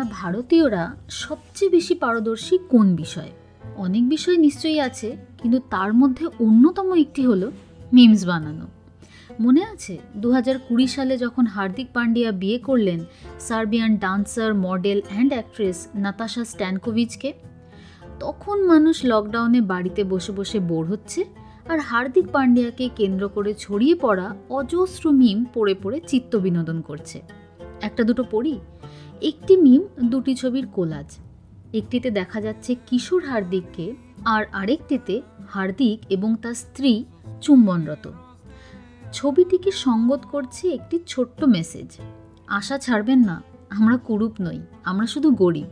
আমরা ভারতীয়রা সবচেয়ে বেশি পারদর্শী কোন বিষয়ে? অনেক বিষয় নিশ্চয়ই আছে, কিন্তু তার মধ্যে অন্যতম একটি হলো মিমস বানানো। মনে আছে দু কুড়ি সালে যখন হার্দিক পান্ডিয়া বিয়ে করলেন, Serbian dancer, model and actress Natasha স্ট্যানকোভিচকে? তখন মানুষ লকডাউনে বাড়িতে বসে বসে বোর হচ্ছে আর হার্দিক পান্ডিয়াকে কেন্দ্র করে ছড়িয়ে পড়া অজস্র মিম পড়ে পড়ে চিত্ত বিনোদন করছে। একটা দুটো পড়ি? একটি মিম, দুটি ছবির কোলাজ। একটিতে দেখা যাচ্ছে কিশোর হার্দিককে আর আরেকটিতে হার্দিক এবং তার স্ত্রী চুম্বনরত। ছবিটিকে সঙ্গত করছে একটি ছোট্ট মেসেজ। আশা ছাড়বেন না, আমরা কুরূপ নই, আমরা শুধু গরিব।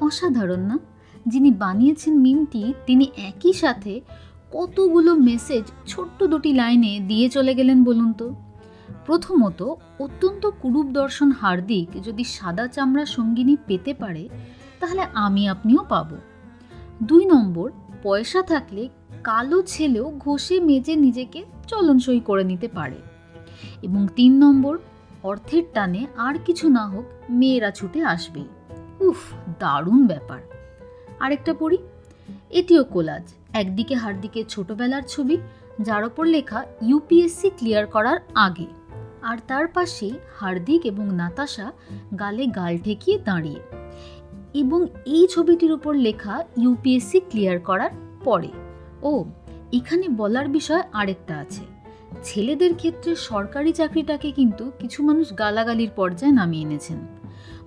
অসাধারণ না? যিনি বানিয়েছেন মিমটি, তিনি একই সাথে কতগুলো মেসেজ ছোট্ট দুটি লাইনে দিয়ে চলে গেলেন বলুন তো? প্রথমত, অত্যন্ত কুরূপ দর্শন হার্দিক যদি সাদা চামড়া সঙ্গিনী পেতে পারে, তাহলে আমি আপনিও পাবো। দুই নম্বর, পয়সা থাকলে কালো ছেলেও ঘষে মেজে নিজেকে চলনসই করে নিতে পারে। এবং তিন নম্বর, অর্থের টানে আর কিছু না হোক মেয়েরা ছুটে আসবেই। উফ, দারুণ ব্যাপার। আরেকটা পড়ি, এটিও কোলাজ, একদিকে হার্দিকের ছোটবেলার ছবি, যার ওপর লেখা ইউপিএসসি ক্লিয়ার করার আগে। আর তার পাশে হার্দিক এবং নাতাশা গালে গাল ঠেকিয়ে দাঁড়িয়ে। এবং এই ছবিটির উপর লেখা ইউপিএসসি ক্লিয়ার করার পরে। ও, এখানে বলার বিষয় আরেকটা আছে। ছেলেদের ক্ষেত্রে সরকারি চাকরিটাকে কিন্তু কিছু মানুষ গালাগালির পর্যায়ে নামিয়ে এনেছেন।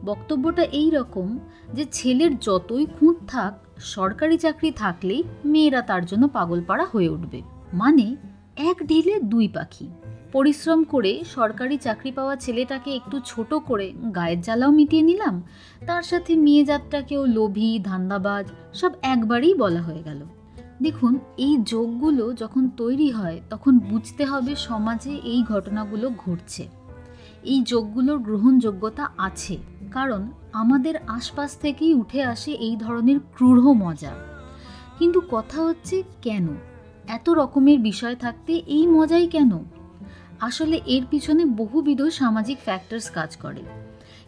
বক্তব্যটা এই রকম যে ছেলের যতই খুঁত থাক, সরকারি চাকরি থাকলেই মেয়েরা তার জন্য পাগলপাড়া হয়ে উঠবে। মানে এক ঢিলে দুই পাখি। পরিশ্রম করে সরকারি চাকরি পাওয়া ছেলেটাকে একটু ছোট করে গায়ের জ্বালাও মিটিয়ে নিলাম। তার সাথে মেয়ে যাত্রাকেও লোভী, ধান্দাবাজ, সব একবারেই বলা হয়ে গেল। দেখুন, এই যোগগুলো যখন তৈরি হয়, তখন বুঝতে হবে সমাজে এই ঘটনাগুলো ঘটছে। এই যোগগুলোর গ্রহণযোগ্যতা আছে, কারণ আমাদের আশপাশ থেকেই উঠে আসে এই ধরনের ক্রূঢ় মজা। কিন্তু কথা হচ্ছে কেন? এত রকমের বিষয় থাকতে এই মজাই কেন? আসলে এর পিছনে বহুবিধ সামাজিক ফ্যাক্টরস কাজ করে।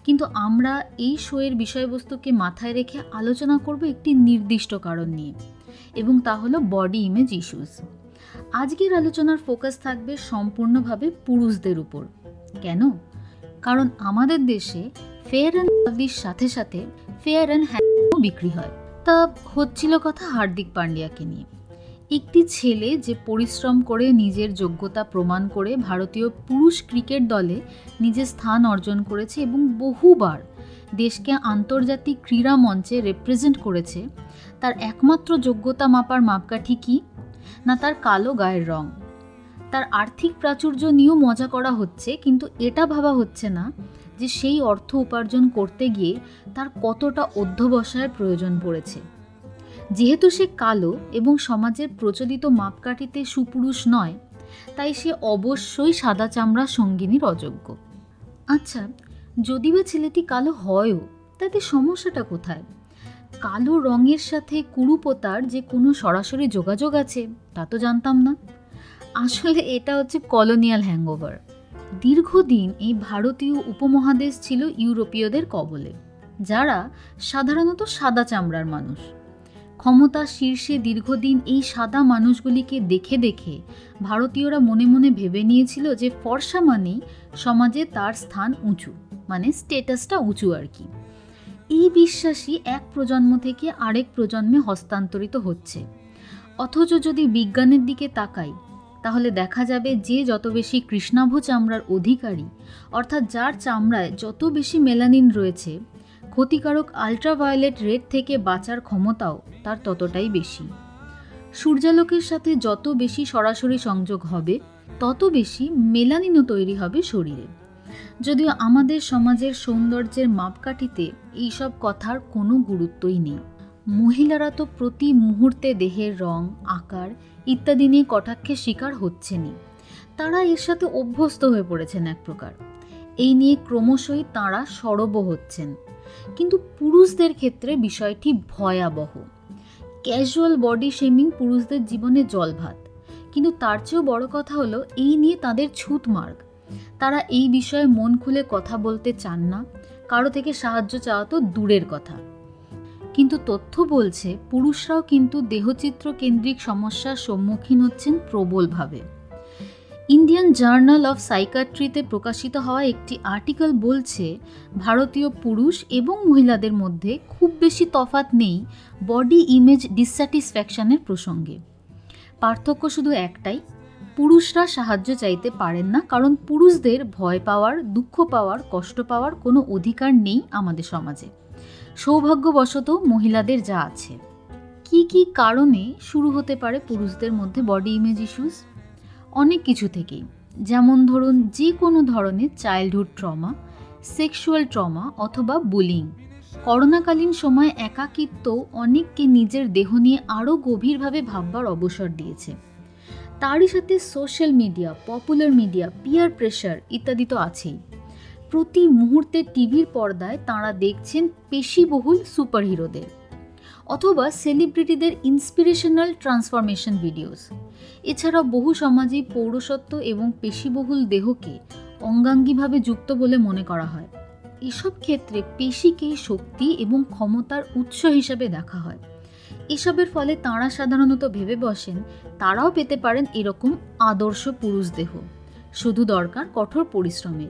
কিন্তু আমরা এই শোয়ের বিষয়বস্তুকে মাথায় রেখে আলোচনা করব একটি নির্দিষ্ট কারণ নিয়ে, এবং তা হলো বডি ইমেজ ইস্যুস আজকের আলোচনার ফোকাস থাকবে সম্পূর্ণভাবে পুরুষদের উপর। কেন? কারণ আমাদের দেশে ফেয়ার অ্যান্ড লাভলির সাথে সাথে ফেয়ার অ্যান্ড হ্যান্ডও বিক্রি হয়। তা হচ্ছিল কথা হার্দিক পান্ডিয়াকে নিয়ে। একটি ছেলে যে পরিশ্রম করে নিজের যোগ্যতা প্রমাণ করে ভারতীয় পুরুষ ক্রিকেট দলে নিজের স্থান অর্জন করেছে এবং বহুবার দেশকে আন্তর্জাতিক ক্রীড়া মঞ্চে রেপ্রেজেন্ট করেছে, তার একমাত্র যোগ্যতা মাপার মাপকাঠি কি? না তার কালো গায়ের রং? তার আর্থিক প্রাচুর্য নিয়েও মজা করা হচ্ছে, কিন্তু এটা ভাবা হচ্ছে না যে সেই অর্থ উপার্জন করতে গিয়ে তার কতটা অধ্যবসায়ের প্রয়োজন পড়েছে। যেহেতু সে কালো এবং সমাজের প্রচলিত মাপকাঠিতে সুপুরুষ নয়, তাই সে অবশ্যই সাদা চামড়া সঙ্গিনীর অযোগ্য। আচ্ছা যদি বা ছেলেটি কালো হয়ও, তাতে সমস্যাটা কোথায়? কালো রঙের সাথে কুরুপতার যে কোনো সরাসরি যোগাযোগ আছে, তা তো জানতাম না। আসলে এটা হচ্ছে কলোনিয়াল হ্যাংওভার। দীর্ঘদিন এই ভারতীয় উপমহাদেশ ছিল ইউরোপীয়দের কবলে, যারা সাধারণত সাদা চামড়ার মানুষ। ক্ষমতা শীর্ষে দীর্ঘদিন এই সাদা মানুষগুলিকে দেখে দেখে ভারতীয়রা মনে মনে ভেবে নিয়েছিল যে ফর্সা মানেই সমাজে তার স্থান উঁচু মানে স্টেটাসটা উঁচু আর কি। এই বিশ্বাসই এক প্রজন্ম থেকে আরেক প্রজন্মে হস্তান্তরিত হচ্ছে। অথচ যদি বিজ্ঞানের দিকে তাকাই, তাহলে দেখা যাবে যে যত বেশি কৃষ্ণাভ চামড়ার অধিকারী, অর্থাৎ যার চামড়ায় যত বেশি মেলানিন রয়েছে ক্ষতিকারক আলট্রাভায়োলেট রেড থেকে বাঁচার ক্ষমতাও তার ততটাই বেশি। সূর্যালোকের সাথে যত বেশি সরাসরি সংযোগ হবে, তত বেশি মেলানিনও তৈরি হবে শরীরে। যদিও আমাদের সমাজের সৌন্দর্যের মাপকাঠিতে এইসব কথার কোনো গুরুত্বই নেই। মহিলারা তো প্রতি মুহূর্তে দেহের রং, আকার ইত্যাদি নিয়ে কটাক্ষের শিকার হচ্ছেনই। তারা এর সাথে অভ্যস্ত হয়ে পড়েছেন এক প্রকার। এই নিয়ে ক্রমশই তাঁরা সরব হচ্ছেন। কিন্তু পুরুষদের ক্ষেত্রে বিষয়টি ভয়াবহ। ক্যাজুয়াল বডি শেমিং পুরুষদের জীবনে জলভাত। কিন্তু তার চেয়েও বড় কথা হলো, এই নিয়ে তাদের ছুত মার্গ। তারা এই বিষয়ে মন খুলে কথা বলতে চান না, কারও থেকে সাহায্য চাওয়া তো দূরের কথা। কিন্তু তথ্য বলছে, পুরুষরাও কিন্তু দেহচিত্র কেন্দ্রিক সমস্যার সম্মুখীন হচ্ছেন প্রবলভাবে। ইন্ডিয়ান জার্নাল অফ সাইকাট্রিতে প্রকাশিত হওয়া একটি আর্টিকেল বলছে, ভারতীয় পুরুষ এবং মহিলাদের মধ্যে খুব বেশি তফাত নেই বডি ইমেজ ডিসস্যাটিসফ্যাকশনের প্রসঙ্গে। পার্থক্য শুধু একটাই, পুরুষরা সাহায্য চাইতে পারেন না, কারণ পুরুষদের ভয় পাওয়ার, দুঃখ পাওয়ার, কষ্ট পাওয়ার কোনো অধিকার নেই আমাদের সমাজে। সৌভাগ্যবশত মহিলাদের যা আছে। কি কি কারণে শুরু হতে পারে পুরুষদের মধ্যে বডি ইমেজ ইস্যুস অনেক কিছু থেকেই। যেমন ধরুন যে কোনো ধরনের চাইল্ডহুড ট্রমা সেক্সুয়াল ট্রমা অথবা বুলিং করোনাকালীন সময় একাকিত্ব অনেককে নিজের দেহ নিয়ে আরও গভীরভাবে ভাববার অবসর দিয়েছে। তারই সাথে social media popular media peer pressure ইত্যাদি তো আছেই। প্রতি মুহূর্তে টিভির পর্দায় তাঁরা দেখছেন পেশিবহুল সুপারহিরোদের অথবা সেলিব্রিটিদের ইন্সপিরেশনাল ট্রান্সফরমেশন ভিডিওস এছাড়া বহু সমাজেই পৌরসত্ব এবং পেশিবহুল দেহকে অঙ্গাঙ্গিভাবে যুক্ত বলে মনে করা হয়। এসব ক্ষেত্রে পেশিকে শক্তি এবং ক্ষমতার উৎস হিসাবে দেখা হয়। এসবের ফলে তাঁরা সাধারণত ভেবে বসেন, তারাও পেতে পারেন এরকম আদর্শ পুরুষ দেহ। শুধু দরকার কঠোর পরিশ্রমের।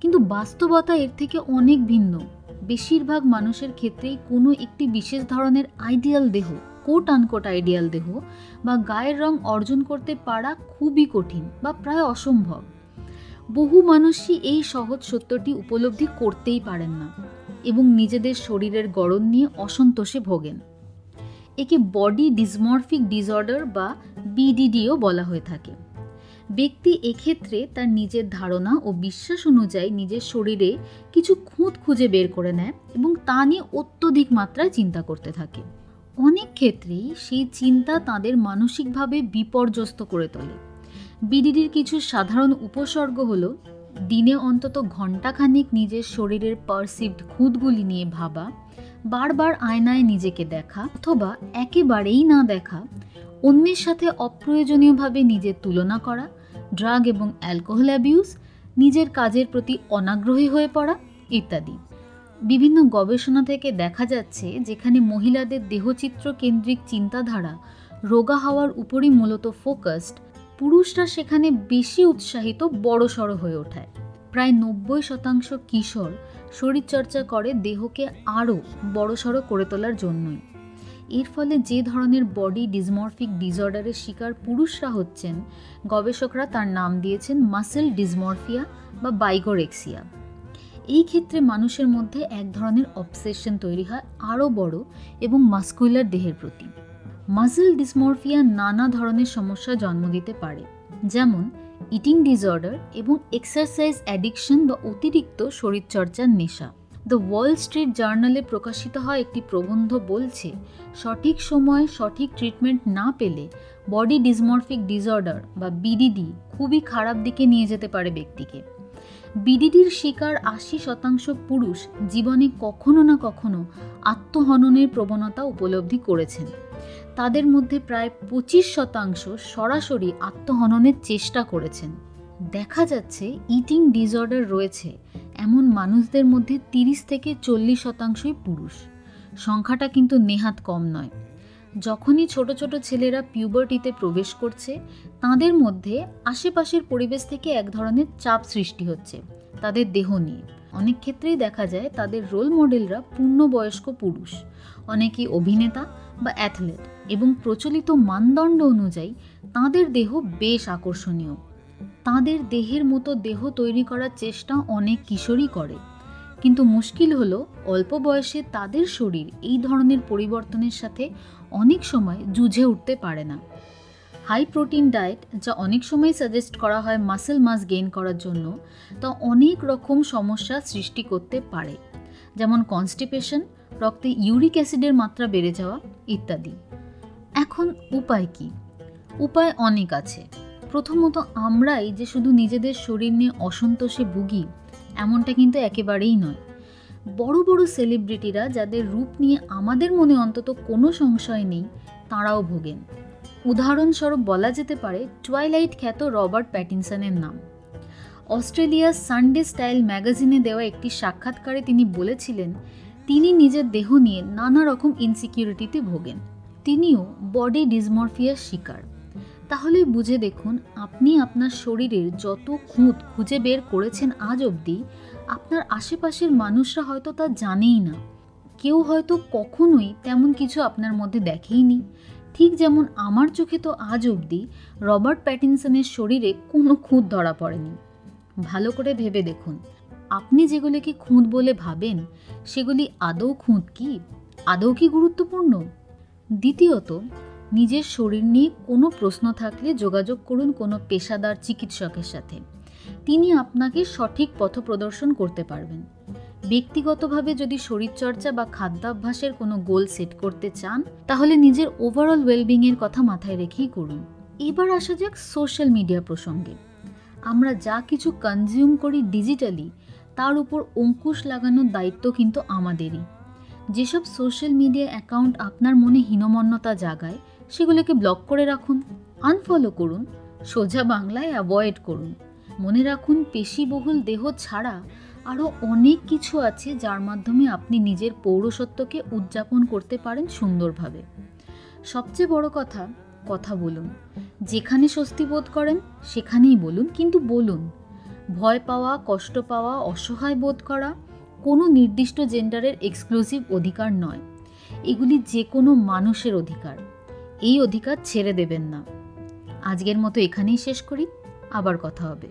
কিন্তু বাস্তবতা এর থেকে অনেক ভিন্ন। বেশিরভাগ মানুষের ক্ষেত্রেই কোনো একটি বিশেষ ধরনের আইডিয়াল দেহ কোট আনকোট আইডিয়াল দেহ, বা গায়ের রং অর্জন করতে পারা খুবই কঠিন বা প্রায় অসম্ভব। বহু মানুষই এই সহজ সত্যটি উপলব্ধি করতেই পারেন না এবং নিজেদের শরীরের গড়ন নিয়ে অসন্তোষে ভোগেন। একে বডি ডিসমরফিক ডিসঅর্ডার বা বিডিডিও বলা হয়ে থাকে। ব্যক্তি এক্ষেত্রে তার নিজের ধারণা ও বিশ্বাস অনুযায়ী নিজের শরীরে কিছু খুঁত খুঁজে বের করে নেয় এবং তা নিয়ে অত্যধিক মাত্রায় চিন্তা করতে থাকে। অনেক ক্ষেত্রেই সেই চিন্তা তাদের মানসিকভাবে বিপর্যস্ত করে তোলে। বিডিডির কিছু সাধারণ উপসর্গ হলো, দিনে অন্তত ঘণ্টাখানিক নিজের শরীরের পারসিভড খুঁতগুলি নিয়ে ভাবা, বারবার আয়নায় নিজেকে দেখা অথবা একেবারেই না দেখা, অন্যের সাথে অপ্রয়োজনীয়ভাবে নিজের তুলনা করা ড্রাগ এবং অ্যালকোহল অ্যাবিউজ, নিজের কাজের প্রতি অনাগ্রহী হয়ে পড়া ইত্যাদি। বিভিন্ন গবেষণা থেকে দেখা যাচ্ছে যেখানে মহিলাদের দেহচিত্র কেন্দ্রিক চিন্তাধারা, রোগা হওয়ার উপরই মূলত ফোকাসড, পুরুষরা সেখানে বেশি উৎসাহিত বড়সড় হয়ে ওঠায়। প্রায় নব্বই শতাংশ কিশোর শরীরচর্চা করে দেহকে আরও বড়সড় করে তোলার জন্যই। এর ফলে যে ধরনের বডি ডিসমরফিক ডিসঅর্ডারের শিকার পুরুষরা হচ্ছেন, গবেষকরা তার নাম দিয়েছেন মাসেল ডিসমরফিয়া বা বাইগোরেক্সিয়া এই ক্ষেত্রে মানুষের মধ্যে এক ধরনের অবসেশন তৈরি হয় আরও বড় এবং মাস্কুলার দেহের প্রতি। মাসেল ডিসমরফিয়া নানা ধরনের সমস্যা জন্ম দিতে পারে, যেমন ইটিং ডিসঅর্ডার এবং এক্সারসাইজ অ্যাডিকশন বা অতিরিক্ত শরীরচর্চার নেশা। দ্য ওয়াল স্ট্রিট জার্নালে প্রকাশিত হয় একটি প্রবন্ধ বলছে, সঠিক সময়ে সঠিক ট্রিটমেন্ট না পেলে বডি ডিসমরফিক ডিসঅর্ডার বা বিডিডি খুবই খারাপ দিকে নিয়ে যেতে পারে ব্যক্তিকে। বিডিডির শিকার আশি শতাংশ পুরুষ জীবনে কখনো না কখনো আত্মহননের প্রবণতা উপলব্ধি করেছেন। তাদের মধ্যে প্রায় পঁচিশ শতাংশ সরাসরি আত্মহননের চেষ্টা করেছেন। দেখা যাচ্ছে ইটিং ডিসঅর্ডার রয়েছে। এমন মানুষদের মধ্যে তিরিশ থেকে চল্লিশ শতাংশই পুরুষ। সংখ্যাটা কিন্তু নেহাত কম নয়। যখনই ছোট ছোট ছেলেরা পিউবার্টিতে প্রবেশ করছে, তাদের মধ্যে আশেপাশের পরিবেশ থেকে এক ধরনের চাপ সৃষ্টি হচ্ছে, তাদের দেহ নিয়ে। অনেক ক্ষেত্রেই দেখা যায় তাদের রোল মডেলরা পূর্ণবয়স্ক পুরুষ। অনেকেই অভিনেতা বা অ্যাথলেট এবং প্রচলিত মানদণ্ড অনুযায়ী তাদের দেহ বেশ আকর্ষণীয়। তাদের দেহের মতো দেহ তৈরি করার চেষ্টা অনেক কিশোরই করে। কিন্তু মুশকিল হলো, অল্প বয়সে তাদের শরীর এই ধরনের পরিবর্তনের সাথে অনেক সময় জুঝে উঠতে পারে না। হাই প্রোটিন ডায়েট যা অনেক সময় সাজেস্ট করা হয় মাসেল মাস গেইন করার জন্য, তা অনেক রকম সমস্যা সৃষ্টি করতে পারে। যেমন কনস্টিপেশন রক্তে ইউরিক অ্যাসিডের মাত্রা বেড়ে যাওয়া ইত্যাদি। এখন উপায় কি? উপায় অনেক আছে। প্রথমত আমরাই যে শুধু নিজেদের শরীর নিয়ে অসন্তোষে ভুগি, এমনটা কিন্তু একেবারেই নয়। বড় বড় সেলিব্রিটিরা যাদের রূপ নিয়ে আমাদের মনে অন্তত কোনো সংশয় নেই, তাঁরাও ভোগেন। উদাহরণস্বরূপ বলা যেতে পারে টুয়াইলাইট খ্যাত রবার্ট প্যাটিনসনের নাম। অস্ট্রেলিয়ার সানডে স্টাইল ম্যাগাজিনে দেওয়া একটি সাক্ষাৎকারে তিনি বলেছিলেন, তিনি নিজের দেহ নিয়ে নানা রকম ইনসিকিউরিটিতে ভোগেন। তিনিও বডি ডিসমরফিয়ার শিকার। তাহলে বুঝে দেখুন, আপনি আপনার শরীরের যত খুঁত খুঁজে বের করেছেন আজ অবধি, আপনার আশেপাশের মানুষরা হয়তো তা জানেই না। কেউ হয়তো কখনোই তেমন কিছু আপনার মধ্যে দেখেইনি। ঠিক যেমন আমার চোখে তো আজ অবধি রবার্ট প্যাটিনসনের শরীরে কোনো খুঁত ধরা পড়েনি। ভালো করে ভেবে দেখুন, আপনি যেগুলিকে খুঁত বলে ভাবেন, সেগুলি আদৌ খুঁত কি? আদৌ কি গুরুত্বপূর্ণ? দ্বিতীয়ত নিজের শরীর নিয়ে কোনো প্রশ্ন থাকলে যোগাযোগ করুন কোনো পেশাদার চিকিৎসকের সাথে। তিনি আপনাকে সঠিক পথ প্রদর্শন করতে পারবেন। ব্যক্তিগতভাবে যদি শরীরচর্চা বা খাদ্যাভ্যাসের কোনো গোল সেট করতে চান, তাহলে নিজের ওভারঅল ওয়েলবিংয়ের কথা মাথায় রেখেই করুন। এবার আসা যাক সোশ্যাল মিডিয়া প্রসঙ্গে। আমরা যা কিছু কনজিউম করি ডিজিটালি তার উপর অঙ্কুশ লাগানোর দায়িত্ব কিন্তু আমাদেরই। যেসব সোশ্যাল মিডিয়া অ্যাকাউন্ট আপনার মনে হীনমন্যতা জাগায় সেগুলোকে ব্লক করে রাখুন আনফলো করুন, সোজা বাংলায় অ্যাভয়েড করুন। মনে রাখুন, পেশিবহুল দেহ ছাড়া আরও অনেক কিছু আছে যার মাধ্যমে আপনি নিজের পৌরসত্বকে উদযাপন করতে পারেন সুন্দরভাবে। সবচেয়ে বড় কথা কথা বলুন। যেখানে স্বস্তি বোধ করেন, সেখানেই বলুন, কিন্তু বলুন। ভয় পাওয়া, কষ্ট পাওয়া, অসহায় বোধ করা কোনো নির্দিষ্ট জেন্ডারের এক্সক্লুসিভ অধিকার নয়। এগুলি যে কোনো মানুষের অধিকার। এই অধিকার ছেড়ে দেবেন না। আজকের মতো এখানেই শেষ করি। আবার কথা হবে।